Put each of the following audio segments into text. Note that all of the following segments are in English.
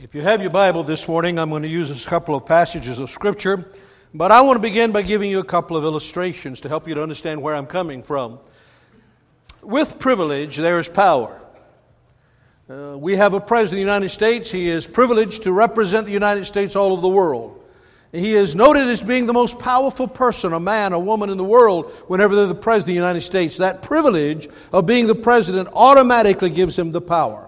If you have your Bible this morning, I'm going to use a couple of passages of Scripture, but I want to begin by giving you a couple of illustrations to help you to understand where I'm coming from. With privilege, there is power. Uh, we have a President of the United States. He is privileged to represent the United States all over the world. He is noted as being the most powerful person, a man, a woman in the world, whenever they're the President of the United States. That privilege of being the President automatically gives him the power.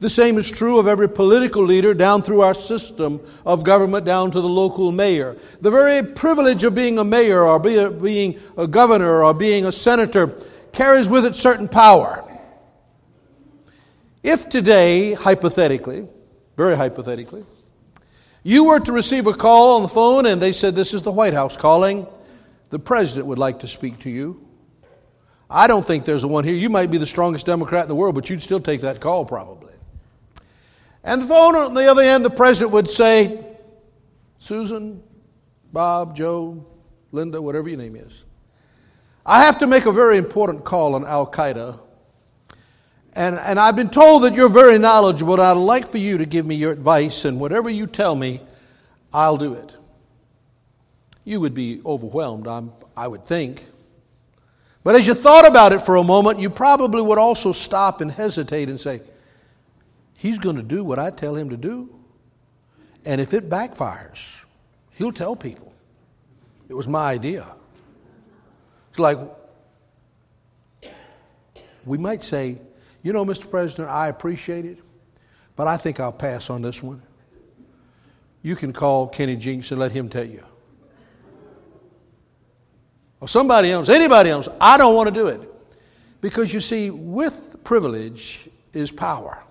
The same is true of every political leader down through our system of government down to the local mayor. The very privilege of being a mayor or being a governor or being a senator carries with it certain power. If today, hypothetically, very hypothetically, you were to receive a call on the phone and they said, This is the White House calling, the president would like to speak to you. I don't think there's a one here. You might be the strongest Democrat in the world, but you'd still take that call probably. And the phone on the other end, the president would say, Susan, Bob, Joe, Linda, whatever your name is. I have to make a very important call on Al Qaeda. And, and I've been told that you're very knowledgeable, and I'd like for you to give me your advice, and whatever you tell me, I'll do it. You would be overwhelmed, I'm, I would think. But as you thought about it for a moment, you probably would also stop and hesitate and say, He's going to do what I tell him to do. And if it backfires, he'll tell people. It was my idea. It's like, we might say, you know, Mr. President, I appreciate it, but I think I'll pass on this one. You can call Kenny Jinks and let him tell you. Or somebody else, anybody else, I don't want to do it. Because you see, with privilege is power.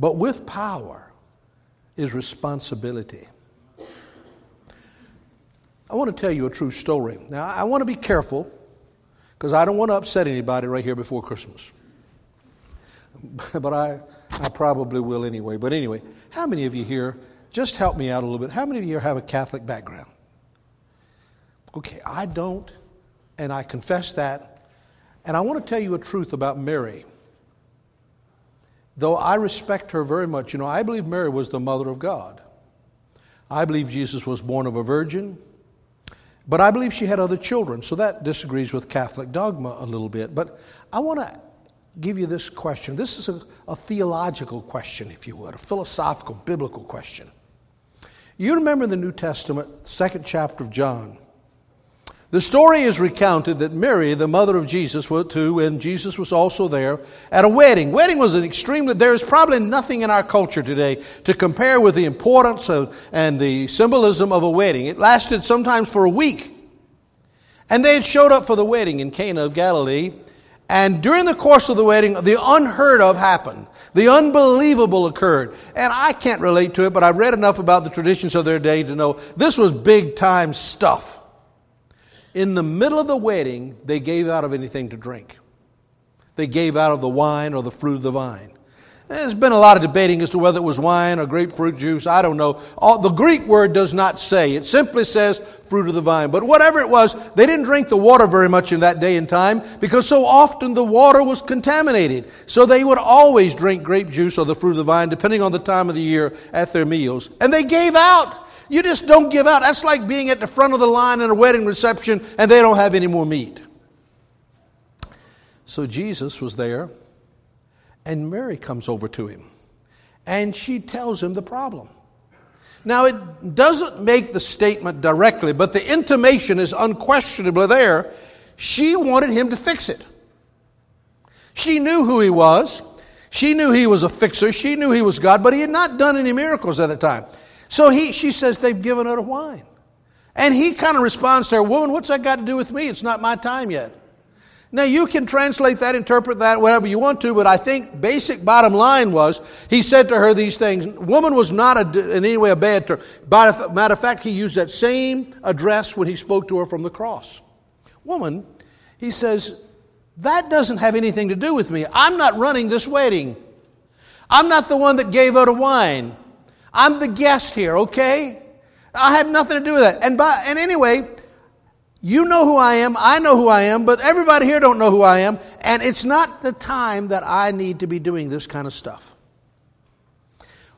But with power is responsibility. I want to tell you a true story. Now, I want to be careful because I don't want to upset anybody right here before Christmas. but I, I probably will anyway. But anyway, how many of you here, just help me out a little bit, how many of you here have a Catholic background? Okay, I don't, and I confess that. And I want to tell you a truth about Mary though I respect her very much, you know, I believe Mary was the mother of God. I believe Jesus was born of a virgin, but I believe she had other children, so that disagrees with Catholic dogma a little bit. But I want to give you this question. This is a, a theological question, if you would, a philosophical, biblical question. You remember the New Testament, second chapter of John, the story is recounted that Mary, the mother of Jesus, went to, and Jesus was also there, at a wedding. Wedding was an extremely, there is probably nothing in our culture today to compare with the importance of, and the symbolism of a wedding. It lasted sometimes for a week. And they had showed up for the wedding in Cana of Galilee. And during the course of the wedding, the unheard of happened. The unbelievable occurred. And I can't relate to it, but I've read enough about the traditions of their day to know this was big time stuff. In the middle of the wedding, they gave out of anything to drink. They gave out of the wine or the fruit of the vine. There's been a lot of debating as to whether it was wine or grapefruit juice. I don't know. All, the Greek word does not say. It simply says fruit of the vine. But whatever it was, they didn't drink the water very much in that day and time because so often the water was contaminated. So they would always drink grape juice or the fruit of the vine, depending on the time of the year, at their meals. And they gave out. You just don't give out. That's like being at the front of the line in a wedding reception and they don't have any more meat. So Jesus was there, and Mary comes over to him, and she tells him the problem. Now, it doesn't make the statement directly, but the intimation is unquestionably there. She wanted him to fix it. She knew who he was. She knew he was a fixer. She knew he was God, but he had not done any miracles at the time. So he, she says, They've given her wine. And he kind of responds to her, Woman, what's that got to do with me? It's not my time yet. Now, you can translate that, interpret that, whatever you want to, but I think basic bottom line was he said to her these things. Woman was not a, in any way a bad term. Matter of fact, he used that same address when he spoke to her from the cross. Woman, he says, that doesn't have anything to do with me. I'm not running this wedding. I'm not the one that gave her the wine. I'm the guest here, okay? I have nothing to do with that. And by, and anyway, you know who I am, I know who I am, but everybody here don't know who I am, and it's not the time that I need to be doing this kind of stuff.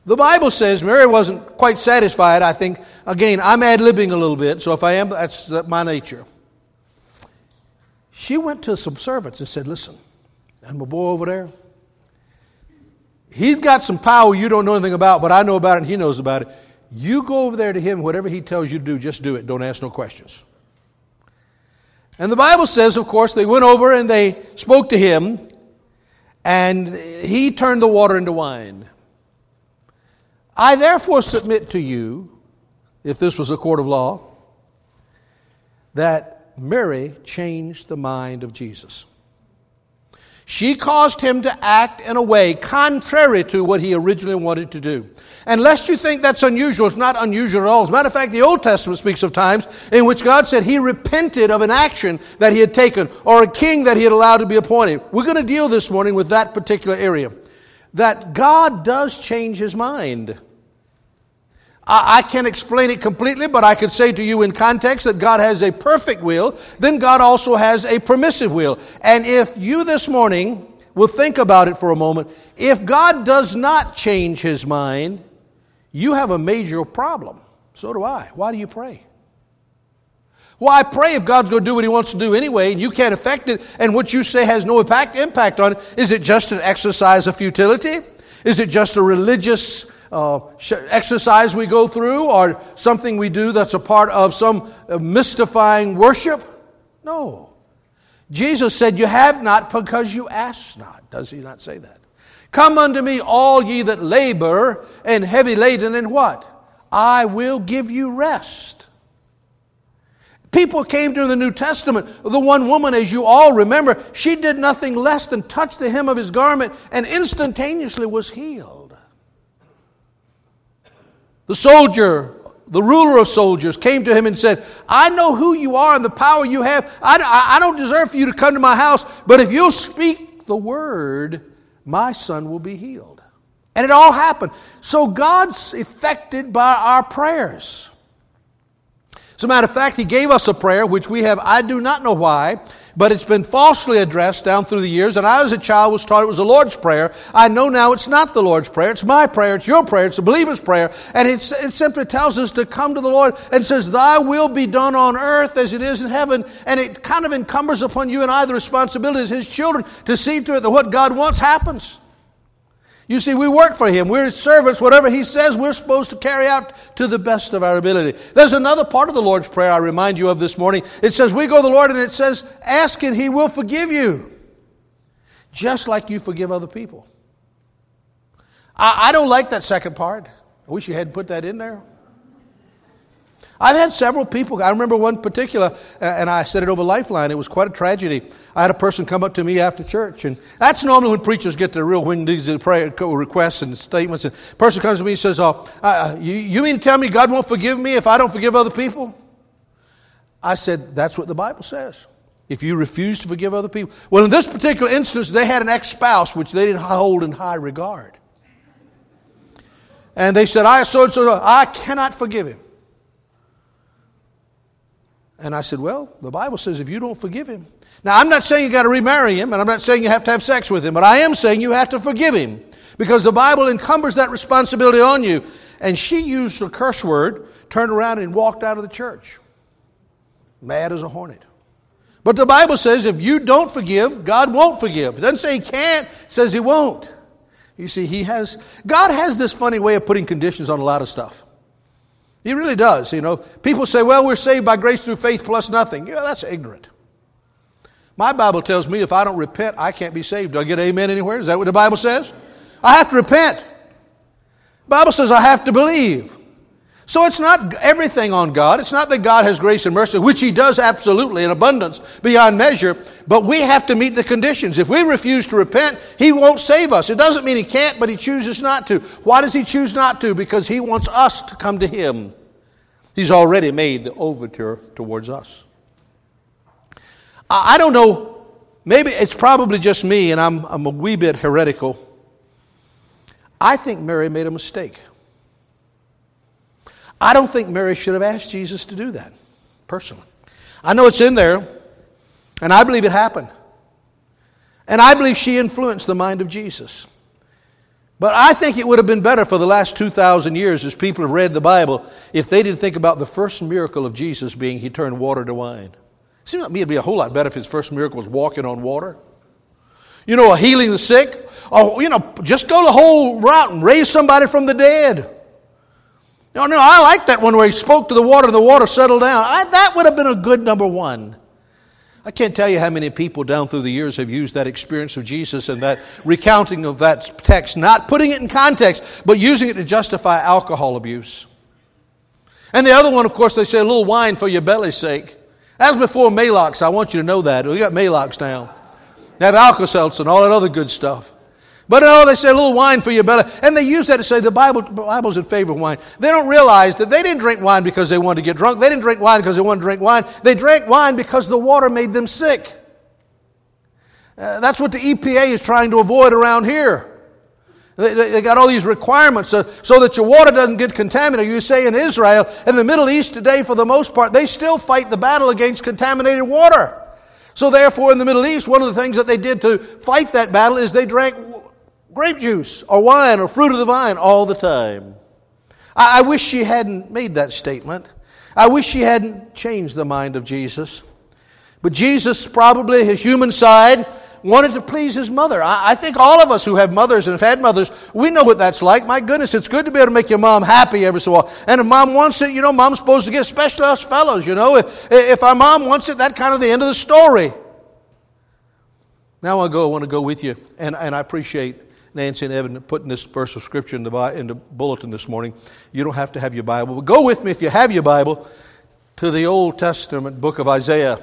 The Bible says Mary wasn't quite satisfied. I think, again, I'm ad libbing a little bit, so if I am, that's my nature. She went to some servants and said, Listen, and my boy over there, he's got some power you don't know anything about, but I know about it and he knows about it. You go over there to him, whatever he tells you to do, just do it. Don't ask no questions. And the Bible says, of course, they went over and they spoke to him, and he turned the water into wine. I therefore submit to you, if this was a court of law, that Mary changed the mind of Jesus. She caused him to act in a way contrary to what he originally wanted to do. And lest you think that's unusual, it's not unusual at all. As a matter of fact, the Old Testament speaks of times in which God said he repented of an action that he had taken or a king that he had allowed to be appointed. We're going to deal this morning with that particular area. That God does change his mind. I, can't explain it completely, but I could say to you in context that God has a perfect will, then God also has a permissive will. And if you this morning will think about it for a moment, if God does not change his mind, you have a major problem. So do I. Why do you pray? Why pray if God's going to do what He wants to do anyway, and you can't affect it, and what you say has no impact, impact on it? Is it just an exercise of futility? Is it just a religious uh, exercise we go through or something we do that's a part of some uh, mystifying worship? No. Jesus said, You have not because you ask not. Does he not say that? Come unto me, all ye that labor and heavy laden, and what? I will give you rest. People came to the New Testament. The one woman, as you all remember, she did nothing less than touch the hem of his garment and instantaneously was healed. The soldier, the ruler of soldiers, came to him and said, I know who you are and the power you have. I, I don't deserve for you to come to my house, but if you'll speak the word, my son will be healed. And it all happened. So God's affected by our prayers. As a matter of fact, He gave us a prayer, which we have, I do not know why, but it's been falsely addressed down through the years. And I, as a child, was taught it was the Lord's Prayer. I know now it's not the Lord's Prayer. It's my prayer. It's your prayer. It's the believer's prayer. And it simply tells us to come to the Lord and says, Thy will be done on earth as it is in heaven. And it kind of encumbers upon you and I the responsibility as His children to see to it that what God wants happens. You see, we work for Him. We're servants. Whatever He says, we're supposed to carry out to the best of our ability. There's another part of the Lord's Prayer I remind you of this morning. It says, We go to the Lord, and it says, Ask and He will forgive you, just like you forgive other people. I, I don't like that second part. I wish you hadn't put that in there. I've had several people. I remember one particular, and I said it over Lifeline. It was quite a tragedy. I had a person come up to me after church, and that's normally when preachers get the real windy prayer requests and statements. And person comes to me and says, "Oh, uh, you, you mean to tell me God won't forgive me if I don't forgive other people?" I said, "That's what the Bible says." If you refuse to forgive other people. Well, in this particular instance, they had an ex spouse which they didn't hold in high regard. And they said, I so so, I cannot forgive him. And I said, Well, the Bible says if you don't forgive him. Now, I'm not saying you got to remarry him, and I'm not saying you have to have sex with him, but I am saying you have to forgive him because the Bible encumbers that responsibility on you. And she used a curse word, turned around and walked out of the church, mad as a hornet. But the Bible says if you don't forgive, God won't forgive. It doesn't say He can't, it says He won't. You see, He has, God has this funny way of putting conditions on a lot of stuff. He really does. You know, people say, well, we're saved by grace through faith plus nothing. Yeah, that's ignorant. My Bible tells me if I don't repent, I can't be saved. Do I get amen anywhere? Is that what the Bible says? I have to repent. Bible says I have to believe. So it's not everything on God. It's not that God has grace and mercy, which He does absolutely in abundance beyond measure, but we have to meet the conditions. If we refuse to repent, He won't save us. It doesn't mean He can't, but He chooses not to. Why does He choose not to? Because He wants us to come to Him. He's already made the overture towards us. I don't know, maybe it's probably just me, and I'm, I'm a wee bit heretical. I think Mary made a mistake. I don't think Mary should have asked Jesus to do that, personally. I know it's in there, and I believe it happened. And I believe she influenced the mind of Jesus. But I think it would have been better for the last 2,000 years as people have read the Bible if they didn't think about the first miracle of Jesus being he turned water to wine. It seems to me it'd be a whole lot better if his first miracle was walking on water. You know, a healing the sick. Or, you know, just go the whole route and raise somebody from the dead. No, no, I like that one where he spoke to the water and the water settled down. I, that would have been a good number one. I can't tell you how many people down through the years have used that experience of Jesus and that recounting of that text, not putting it in context, but using it to justify alcohol abuse. And the other one, of course, they say a little wine for your belly's sake. As before Maalox, I want you to know that. We got Maalox now. They have Alka-Seltzer and all that other good stuff. But no, they say a little wine for you belly. And they use that to say the Bible, Bible's in favor of wine. They don't realize that they didn't drink wine because they wanted to get drunk. They didn't drink wine because they wanted to drink wine. They drank wine because the water made them sick. Uh, that's what the EPA is trying to avoid around here. They, they got all these requirements so, so, that your water doesn't get contaminated. You say in Israel, in the Middle East today, for the most part, they still fight the battle against contaminated water. So, therefore, in the Middle East, one of the things that they did to fight that battle is they drank grape juice or wine or fruit of the vine all the time. I, I wish she hadn't made that statement. I wish she hadn't changed the mind of Jesus. But Jesus, probably his human side, wanted to please his mother. I, I, think all of us who have mothers and have had mothers, we know what that's like. My goodness, it's good to be able to make your mom happy every so often. And if mom wants it, you know, mom's supposed to get, especially us fellows, you know. If, if our mom wants it, that kind of the end of the story. Now I go, I want to go with you, and, and I appreciate Nancy and Evan putting this verse of Scripture in the, in the bulletin this morning. You don't have to have your Bible, but go with me if you have your Bible to the Old Testament book of Isaiah.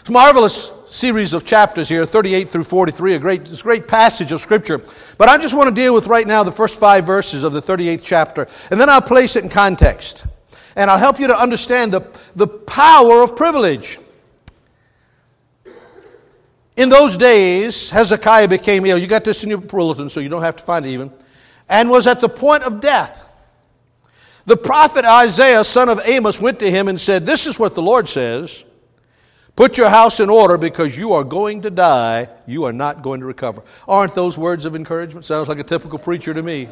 It's a marvelous series of chapters here, 38 through 43, a great, it's a great passage of Scripture. But I just want to deal with right now the first five verses of the 38th chapter, and then I'll place it in context. And I'll help you to understand the, the power of privilege. In those days, Hezekiah became ill. You got this in your bulletin, so you don't have to find it even. And was at the point of death. The prophet Isaiah, son of Amos, went to him and said, This is what the Lord says Put your house in order because you are going to die. You are not going to recover. Aren't those words of encouragement? Sounds like a typical preacher to me.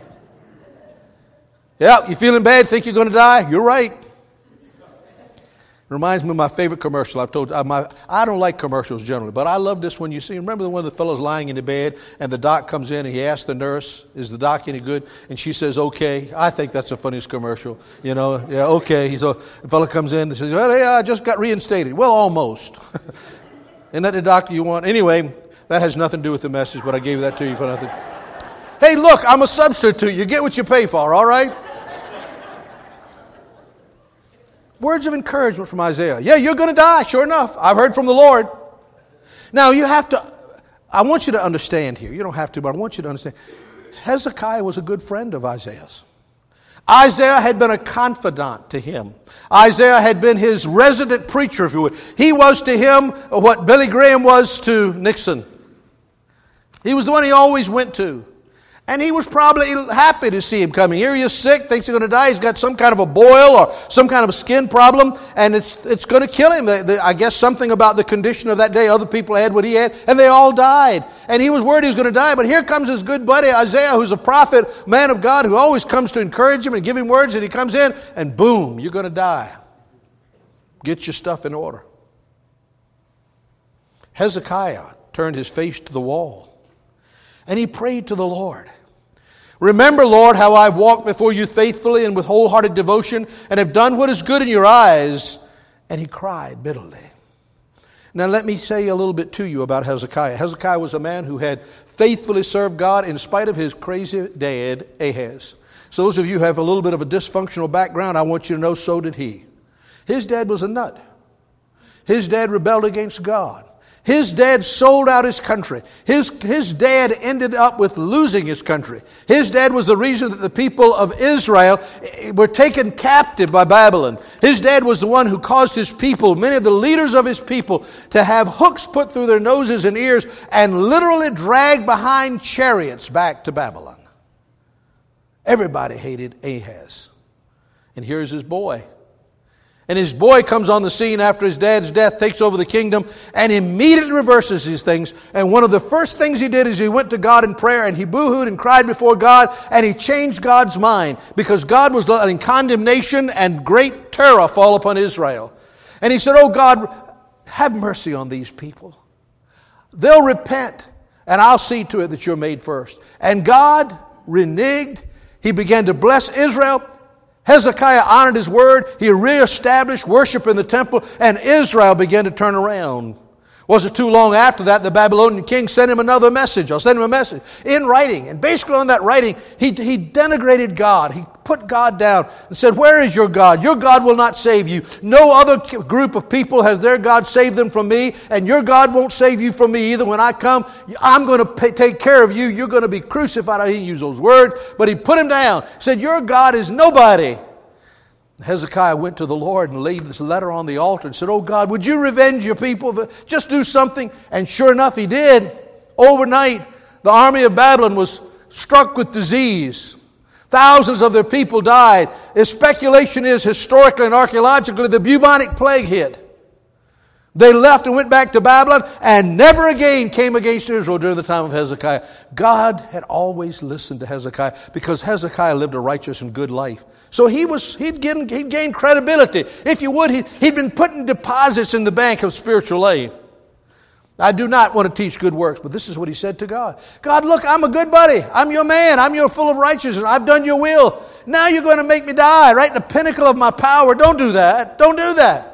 Yeah, you feeling bad? Think you're going to die? You're right. Reminds me of my favorite commercial. I've told uh, my, I don't like commercials generally, but I love this one. You see, remember the one the fellows lying in the bed, and the doc comes in and he asks the nurse, "Is the doc any good?" And she says, "Okay." I think that's the funniest commercial. You know, yeah, okay. He's a the fellow comes in and says, "Well, yeah, I just got reinstated." Well, almost. Isn't that the doctor you want? Anyway, that has nothing to do with the message, but I gave that to you for nothing. Hey, look, I'm a substitute. You get what you pay for. All right. Words of encouragement from Isaiah. Yeah, you're going to die, sure enough. I've heard from the Lord. Now, you have to, I want you to understand here. You don't have to, but I want you to understand. Hezekiah was a good friend of Isaiah's. Isaiah had been a confidant to him. Isaiah had been his resident preacher, if you would. He was to him what Billy Graham was to Nixon. He was the one he always went to. And he was probably happy to see him coming. Here he is sick, thinks he's going to die. He's got some kind of a boil or some kind of a skin problem, and it's, it's going to kill him. I guess something about the condition of that day, other people had what he had, and they all died. And he was worried he was going to die. But here comes his good buddy Isaiah, who's a prophet, man of God, who always comes to encourage him and give him words, and he comes in, and boom, you're going to die. Get your stuff in order. Hezekiah turned his face to the wall, and he prayed to the Lord. Remember, Lord, how I've walked before you faithfully and with wholehearted devotion and have done what is good in your eyes. And he cried bitterly. Now, let me say a little bit to you about Hezekiah. Hezekiah was a man who had faithfully served God in spite of his crazy dad, Ahaz. So, those of you who have a little bit of a dysfunctional background, I want you to know so did he. His dad was a nut. His dad rebelled against God. His dad sold out his country. His, his dad ended up with losing his country. His dad was the reason that the people of Israel eh, were taken captive by Babylon. His dad was the one who caused his people, many of the leaders of his people, to have hooks put through their noses and ears and literally dragged behind chariots back to Babylon. Everybody hated Ahaz. And here's his boy. And his boy comes on the scene after his dad's death, takes over the kingdom, and immediately reverses these things. And one of the first things he did is he went to God in prayer and he boohooed and cried before God and he changed God's mind because God was letting condemnation and great terror fall upon Israel. And he said, Oh God, have mercy on these people. They'll repent, and I'll see to it that you're made first. And God reneged. He began to bless Israel. Hezekiah honored his word. He reestablished worship in the temple, and Israel began to turn around. Wasn't too long after that, the Babylonian king sent him another message. I'll send him a message in writing. And basically, on that writing, he, he denigrated God. He put God down and said, Where is your God? Your God will not save you. No other group of people has their God saved them from me, and your God won't save you from me either. When I come, I'm going to pay, take care of you. You're going to be crucified. I didn't use those words, but he put him down. Said, Your God is nobody. Hezekiah went to the Lord and laid this letter on the altar and said, Oh God, would you revenge your people? Just do something. And sure enough, he did. Overnight, the army of Babylon was struck with disease. Thousands of their people died. As speculation is, historically and archaeologically, the bubonic plague hit. They left and went back to Babylon and never again came against Israel during the time of Hezekiah. God had always listened to Hezekiah because Hezekiah lived a righteous and good life. So he was, he'd, gain, he'd gained credibility. If you would, he, he'd been putting deposits in the bank of spiritual life. I do not want to teach good works, but this is what he said to God God, look, I'm a good buddy. I'm your man. I'm your full of righteousness. I've done your will. Now you're going to make me die, right in the pinnacle of my power. Don't do that. Don't do that.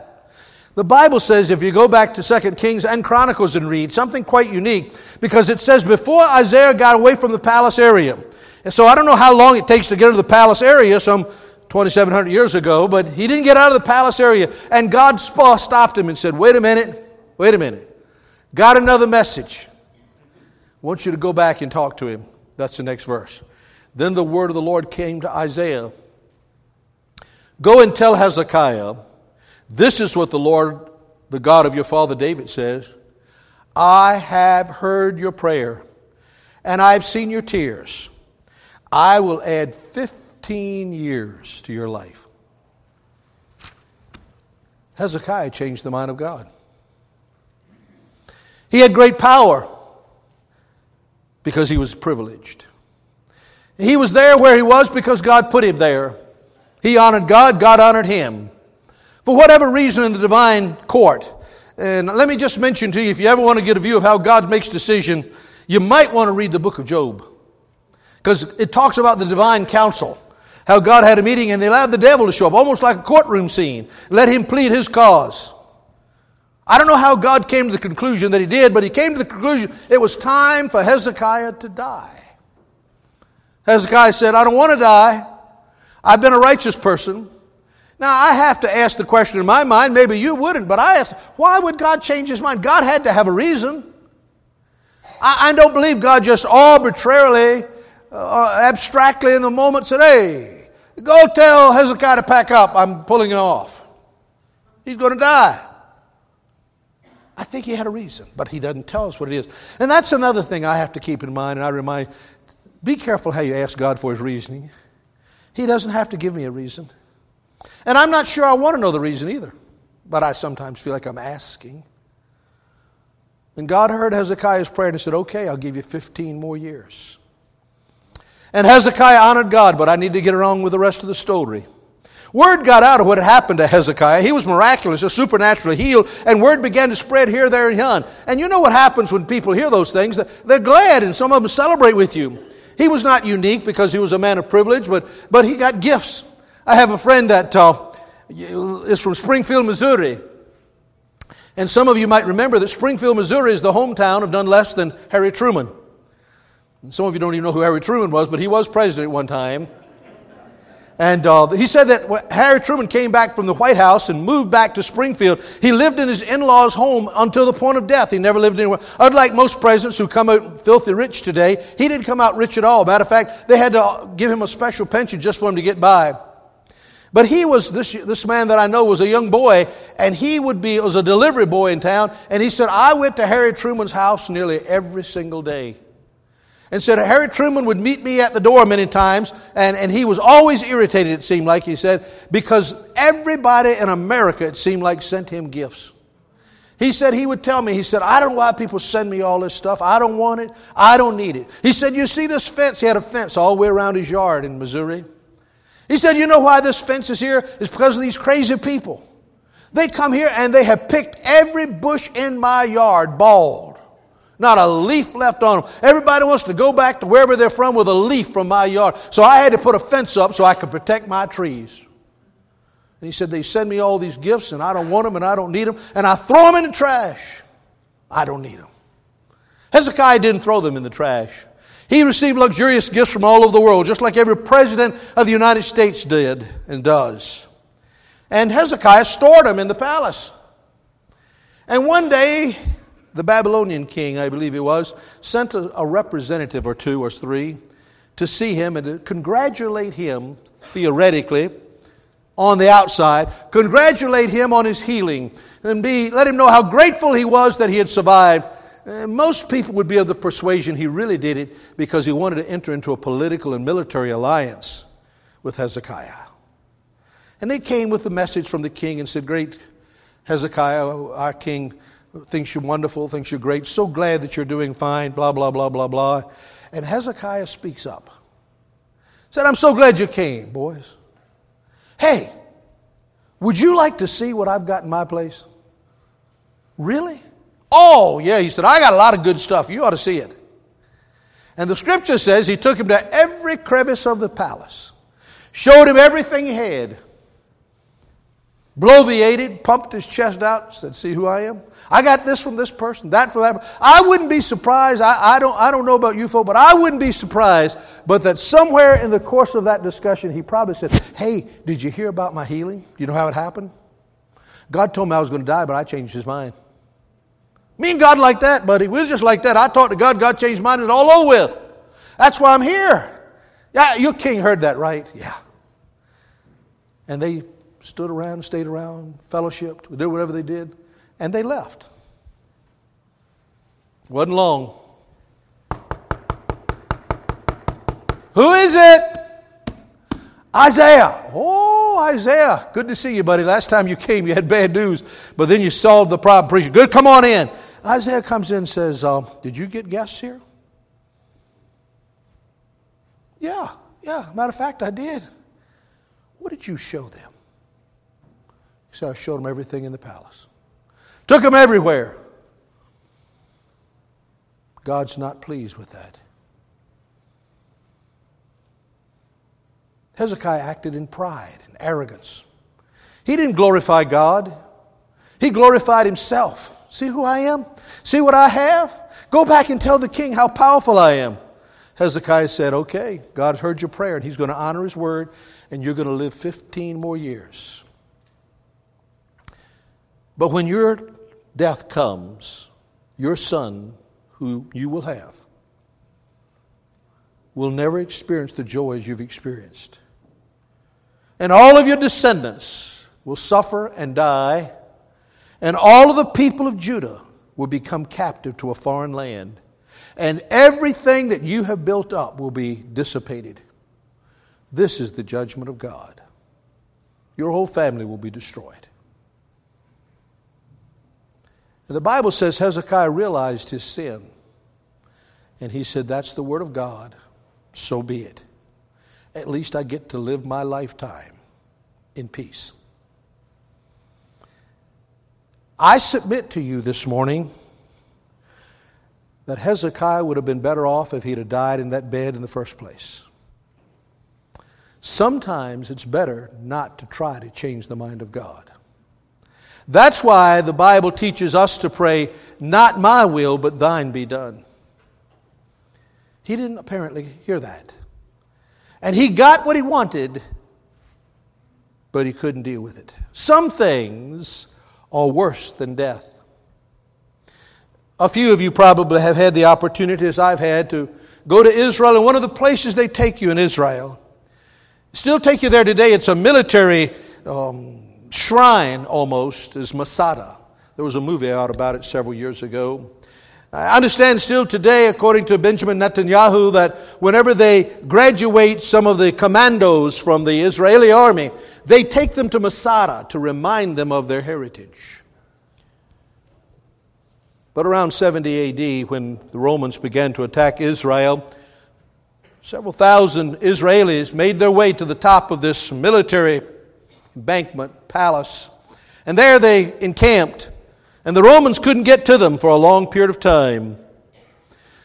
The Bible says, if you go back to 2 Kings and Chronicles and read, something quite unique, because it says before Isaiah got away from the palace area, and so I don't know how long it takes to get to the palace area, some 2,700 years ago, but he didn't get out of the palace area, and God stopped him and said, Wait a minute, wait a minute. Got another message. I want you to go back and talk to him. That's the next verse. Then the word of the Lord came to Isaiah Go and tell Hezekiah, this is what the Lord, the God of your father David says I have heard your prayer, and I've seen your tears. I will add 15 years to your life. Hezekiah changed the mind of God. He had great power because he was privileged. He was there where he was because God put him there. He honored God, God honored him for whatever reason in the divine court. And let me just mention to you if you ever want to get a view of how God makes decision, you might want to read the book of Job. Because it talks about the divine council. How God had a meeting and they allowed the devil to show up, almost like a courtroom scene. Let him plead his cause. I don't know how God came to the conclusion that he did, but he came to the conclusion it was time for Hezekiah to die. Hezekiah said, I don't want to die. I've been a righteous person. Now, I have to ask the question in my mind, maybe you wouldn't, but I ask, why would God change his mind? God had to have a reason. I, I don't believe God just arbitrarily, uh, abstractly in the moment said, hey, go tell Hezekiah to pack up, I'm pulling him off. He's going to die. I think he had a reason, but he doesn't tell us what it is. And that's another thing I have to keep in mind, and I remind be careful how you ask God for his reasoning. He doesn't have to give me a reason. And I'm not sure I want to know the reason either, but I sometimes feel like I'm asking. And God heard Hezekiah's prayer and said, Okay, I'll give you 15 more years. And Hezekiah honored God, but I need to get along with the rest of the story. Word got out of what had happened to Hezekiah. He was miraculous, a supernaturally healed, and word began to spread here, there, and yon. And you know what happens when people hear those things? They're glad, and some of them celebrate with you. He was not unique because he was a man of privilege, but, but he got gifts. I have a friend that uh, is from Springfield, Missouri. And some of you might remember that Springfield, Missouri is the hometown of none less than Harry Truman. Some of you don't even know who Harry Truman was, but he was president at one time. And uh, he said that when Harry Truman came back from the White House and moved back to Springfield, he lived in his in law's home until the point of death. He never lived anywhere. Unlike most presidents who come out filthy rich today, he didn't come out rich at all. Matter of fact, they had to give him a special pension just for him to get by. But he was, this, this man that I know was a young boy, and he would be, was a delivery boy in town, and he said, I went to Harry Truman's house nearly every single day. And said Harry Truman would meet me at the door many times, and, and he was always irritated, it seemed like, he said, because everybody in America, it seemed like, sent him gifts. He said he would tell me, he said, I don't know why people send me all this stuff. I don't want it. I don't need it. He said, You see this fence? He had a fence all the way around his yard in Missouri. He said, You know why this fence is here? It's because of these crazy people. They come here and they have picked every bush in my yard bald. Not a leaf left on them. Everybody wants to go back to wherever they're from with a leaf from my yard. So I had to put a fence up so I could protect my trees. And he said, They send me all these gifts and I don't want them and I don't need them. And I throw them in the trash. I don't need them. Hezekiah didn't throw them in the trash. He received luxurious gifts from all over the world, just like every president of the United States did and does. And Hezekiah stored them in the palace. And one day, the Babylonian king, I believe he was, sent a, a, representative or two or three to see him and to congratulate him, theoretically, on the outside, congratulate him on his healing, and be, let him know how grateful he was that he had survived. And most people would be of the persuasion he really did it because he wanted to enter into a political and military alliance with Hezekiah. And they came with a message from the king and said, Great Hezekiah, our king, thinks you're wonderful, thinks you're great, so glad that you're doing fine, blah, blah, blah, blah, blah. And Hezekiah speaks up. Said, I'm so glad you came, boys. Hey, would you like to see what I've got in my place? Really? Oh, yeah, he said, I got a lot of good stuff. You ought to see it. And the scripture says he took him to every crevice of the palace, showed him everything he had, bloviated, pumped his chest out, said, See who I am? I got this from this person, that from that. I wouldn't be surprised. I, I, don't, I don't know about you folks, but I wouldn't be surprised. But that somewhere in the course of that discussion, he probably said, Hey, did you hear about my healing? You know how it happened? God told me I was going to die, but I changed his mind. Me and God like that, buddy. We're just like that. I talked to God, God changed mind, and all over with. That's why I'm here. Yeah, your king heard that, right? Yeah. And they stood around, stayed around, fellowshipped, did whatever they did and they left. Wasn't long. Who is it? Isaiah. Oh, Isaiah. Good to see you, buddy. Last time you came, you had bad news, but then you solved the problem. Preacher. Good, come on in. Isaiah comes in and says, uh, Did you get guests here? Yeah, yeah. Matter of fact, I did. What did you show them? I showed him everything in the palace. Took him everywhere. God's not pleased with that. Hezekiah acted in pride and arrogance. He didn't glorify God, he glorified himself. See who I am? See what I have? Go back and tell the king how powerful I am. Hezekiah said, Okay, God heard your prayer, and he's going to honor his word, and you're going to live 15 more years. But when your death comes, your son, who you will have, will never experience the joys you've experienced. And all of your descendants will suffer and die, and all of the people of Judah will become captive to a foreign land, and everything that you have built up will be dissipated. This is the judgment of God. Your whole family will be destroyed. And the Bible says Hezekiah realized his sin. And he said, That's the word of God. So be it. At least I get to live my lifetime in peace. I submit to you this morning that Hezekiah would have been better off if he'd have died in that bed in the first place. Sometimes it's better not to try to change the mind of God. That's why the Bible teaches us to pray, Not my will, but thine be done. He didn't apparently hear that. And he got what he wanted, but he couldn't deal with it. Some things are worse than death. A few of you probably have had the opportunity, as I've had, to go to Israel, and one of the places they take you in Israel, still take you there today, it's a military um, shrine almost is Masada. There was a movie out about it several years ago. I understand still today, according to Benjamin Netanyahu, that whenever they graduate some of the commandos from the Israeli army, they take them to Masada to remind them of their heritage. But around 70 AD, when the Romans began to attack Israel, several thousand Israelis made their way to the top of this military embankment palace. And there they encamped. And the Romans couldn't get to them for a long period of time.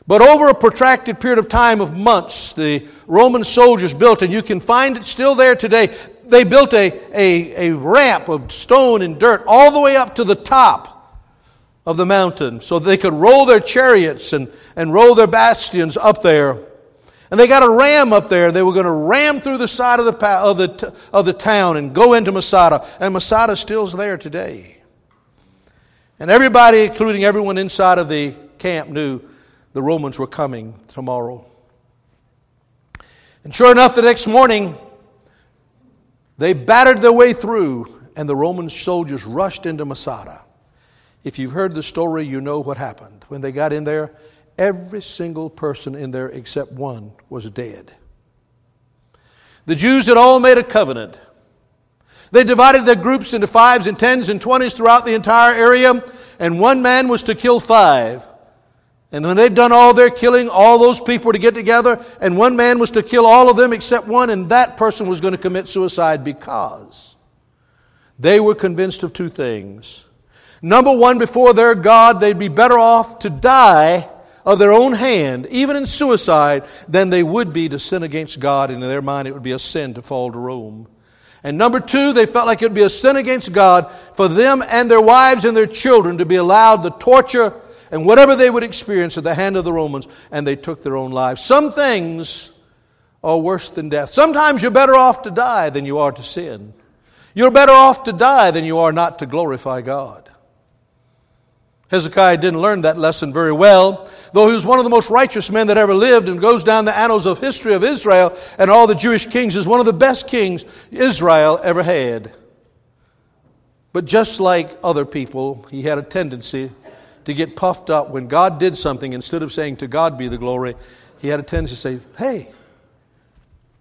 But over a protracted period of time of months, the Roman soldiers built, and you can find it still there today, they built a, a, a ramp of stone and dirt all the way up to the top of the mountain so they could roll their chariots and, and roll their bastions up there. And they got a ram up there. They were going to ram through the side of the, of the, of the town and go into Masada. And Masada still's there today. And everybody, including everyone inside of the camp, knew the Romans were coming tomorrow. And sure enough, the next morning, they battered their way through, and the Roman soldiers rushed into Masada. If you've heard the story, you know what happened. When they got in there, every single person in there except one was dead. The Jews had all made a covenant they divided their groups into fives and tens and twenties throughout the entire area, and one man was to kill five. And when they'd done all their killing, all those people were to get together, and one man was to kill all of them except one, and that person was going to commit suicide because they were convinced of two things. Number one, before their God, they'd be better off to die of their own hand, even in suicide, than they would be to sin against God. And in their mind, it would be a sin to fall to Rome. And number two, they felt like it would be a sin against God for them and their wives and their children to be allowed the torture and whatever they would experience at the hand of the Romans, and they took their own lives. Some things are worse than death. Sometimes you're better off to die than you are to sin. You're better off to die than you are not to glorify God. Hezekiah didn't learn that lesson very well, though he was one of the most righteous men that ever lived and goes down the annals of history of Israel and all the Jewish kings as one of the best kings Israel ever had. But just like other people, he had a tendency to get puffed up when God did something. Instead of saying, To God be the glory, he had a tendency to say, Hey,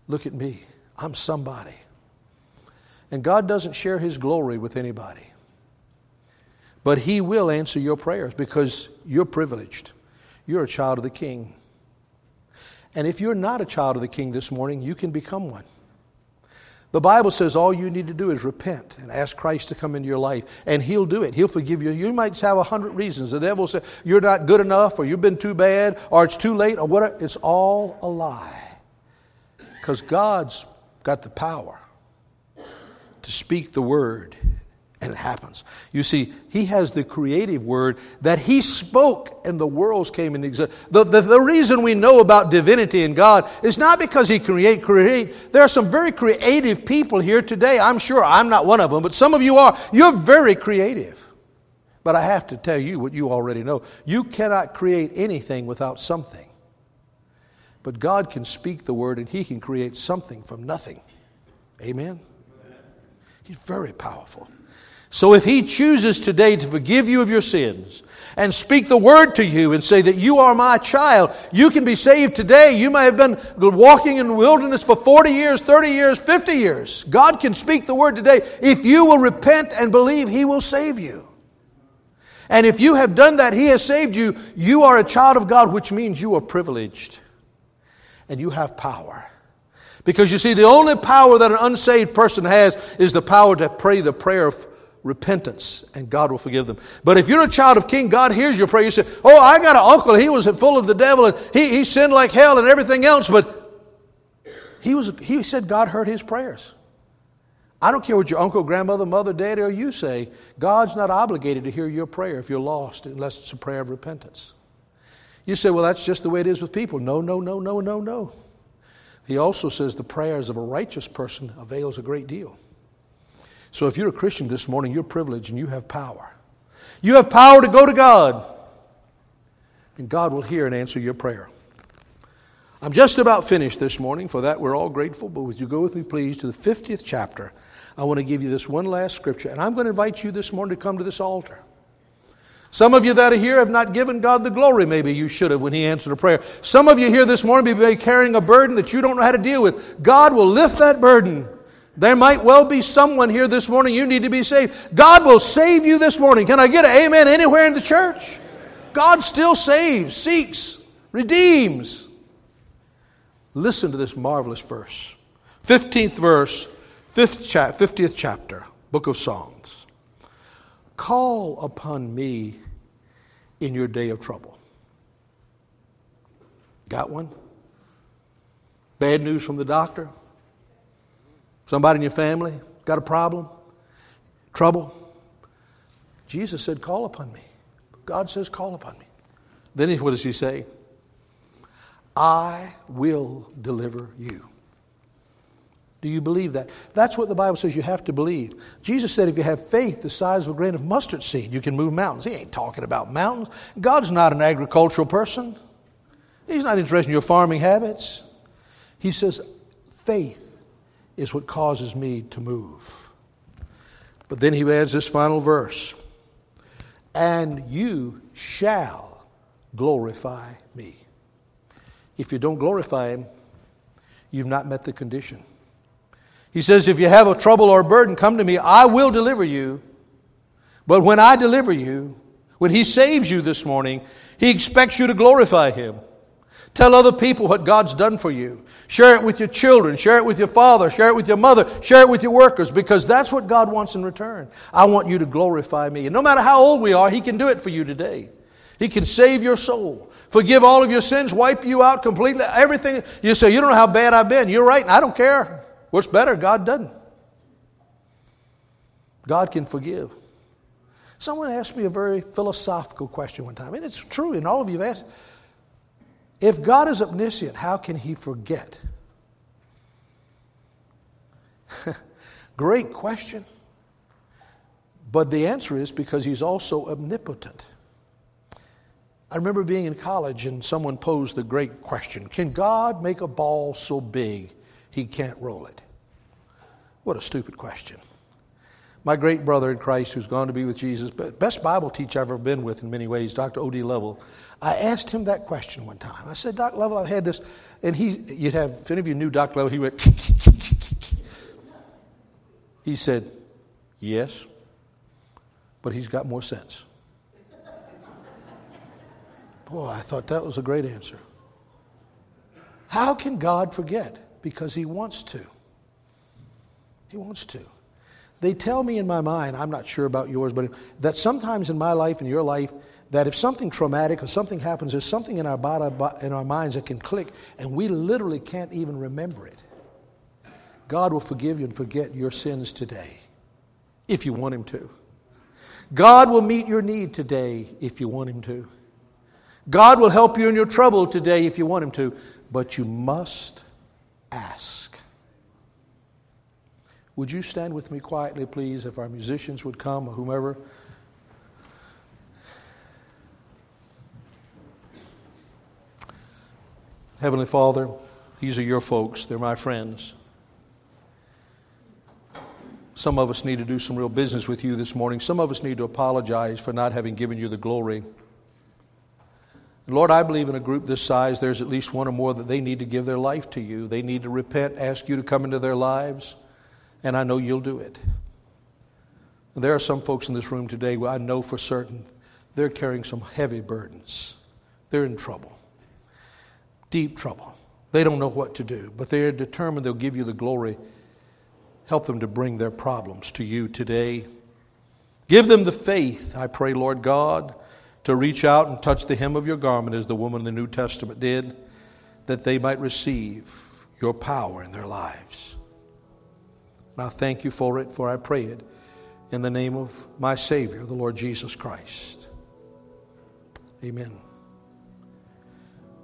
look at me. I'm somebody. And God doesn't share his glory with anybody. But He will answer your prayers because you're privileged. You're a child of the King. And if you're not a child of the King this morning, you can become one. The Bible says all you need to do is repent and ask Christ to come into your life, and He'll do it. He'll forgive you. You might have a hundred reasons. The devil will say you're not good enough, or you've been too bad, or it's too late, or whatever. It's all a lie. Because God's got the power to speak the word and it happens. You see, he has the creative word that he spoke and the worlds came into existence. The, the, the, reason we know about divinity and God is not because he create, create. There are some very creative people here today. I'm sure I'm not one of them, but some of you are. You're very creative. But I have to tell you what you already know. You cannot create anything without something. But God can speak the word and he can create something from nothing. Amen? He's very powerful. So if He chooses today to forgive you of your sins and speak the word to you and say that you are my child, you can be saved today. You may have been walking in the wilderness for 40 years, 30 years, 50 years. God can speak the word today. If you will repent and believe, He will save you. And if you have done that, He has saved you. You are a child of God, which means you are privileged and you have power. Because you see, the only power that an unsaved person has is the power to pray the prayer of repentance and God will forgive them. But if you're a child of King, God hears your prayer. You say, Oh, I got an uncle. He was full of the devil and he, he sinned like hell and everything else. But he, was, he said God heard his prayers. I don't care what your uncle, grandmother, mother, daddy, or you say. God's not obligated to hear your prayer if you're lost unless it's a prayer of repentance. You say, Well, that's just the way it is with people. No, no, no, no, no, no. He also says the prayers of a righteous person avails a great deal. So if you're a Christian this morning, you're privileged and you have power. You have power to go to God, and God will hear and answer your prayer. I'm just about finished this morning. For that, we're all grateful. But would you go with me, please, to the 50th chapter? I want to give you this one last scripture, and I'm going to invite you this morning to come to this altar. Some of you that are here have not given God the glory maybe you should have when He answered a prayer. Some of you here this morning may be carrying a burden that you don't know how to deal with. God will lift that burden. There might well be someone here this morning you need to be saved. God will save you this morning. Can I get an amen anywhere in the church? God still saves, seeks, redeems. Listen to this marvelous verse. 15th verse, 5th 50th chapter, book of Psalms. Call upon me in your day of trouble. Got one? Bad news from the doctor? Somebody in your family got a problem? Trouble? Jesus said, Call upon me. God says, Call upon me. Then what does he say? I will deliver you. Do you believe that? That's what the Bible says you have to believe. Jesus said if you have faith the size of a grain of mustard seed, you can move mountains. He ain't talking about mountains. God's not an agricultural person, He's not interested in your farming habits. He says, faith is what causes me to move. But then he adds this final verse and you shall glorify me. If you don't glorify him, you've not met the condition. He says, If you have a trouble or a burden, come to me. I will deliver you. But when I deliver you, when He saves you this morning, He expects you to glorify Him. Tell other people what God's done for you. Share it with your children. Share it with your father. Share it with your mother. Share it with your workers because that's what God wants in return. I want you to glorify me. And no matter how old we are, He can do it for you today. He can save your soul, forgive all of your sins, wipe you out completely. Everything. You say, You don't know how bad I've been. You're right, I don't care. What's better? God doesn't. God can forgive. Someone asked me a very philosophical question one time, and it's true, and all of you have asked. If God is omniscient, how can he forget? Great question. But the answer is because he's also omnipotent. I remember being in college and someone posed the great question Can God make a ball so big he can't roll it? What a stupid question. My great brother in Christ, who's gone to be with Jesus, best Bible teacher I've ever been with in many ways, Dr. O.D. Lovell, I asked him that question one time. I said, Dr. Lovell, I've had this, and he, you'd have, if any of you knew Dr. Lovell, he went, he said, yes, but he's got more sense. Boy, I thought that was a great answer. How can God forget? Because he wants to. He wants to. They tell me in my mind, I'm not sure about yours, but that sometimes in my life and your life, that if something traumatic or something happens, there's something in our body, in our minds that can click, and we literally can't even remember it. God will forgive you and forget your sins today, if you want Him to. God will meet your need today, if you want Him to. God will help you in your trouble today, if you want Him to. But you must ask. Would you stand with me quietly, please, if our musicians would come or whomever? Heavenly Father, these are your folks, they're my friends. Some of us need to do some real business with you this morning. Some of us need to apologize for not having given you the glory. Lord, I believe in a group this size, there's at least one or more that they need to give their life to you. They need to repent, ask you to come into their lives and I know you'll do it. There are some folks in this room today where I know for certain they're carrying some heavy burdens. They're in trouble, deep trouble. They don't know what to do, but they're determined they'll give you the glory. Help them to bring their problems to you today. Give them the faith, I pray, Lord God, to reach out and touch the hem of your garment as the woman in the New Testament did, that they might receive your power in their lives. And I thank you for it, for I pray it in the name of my Savior, the Lord Jesus Christ. Amen.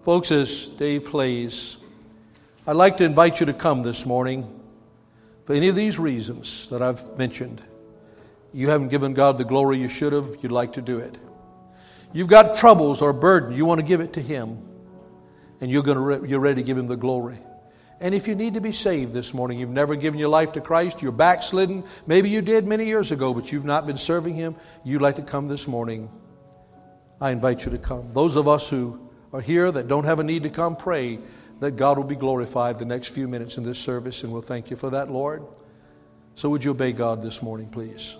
Folks, as Dave plays, I'd like to invite you to come this morning for any of these reasons that I've mentioned. You haven't given God the glory you should have, you'd like to do it. You've got troubles or burden, you want to give it to Him, and you're, going to re- you're ready to give Him the glory. And if you need to be saved this morning, you've never given your life to Christ, you're backslidden, maybe you did many years ago, but you've not been serving Him, you'd like to come this morning. I invite you to come. Those of us who are here that don't have a need to come, pray that God will be glorified the next few minutes in this service, and we'll thank you for that, Lord. So, would you obey God this morning, please?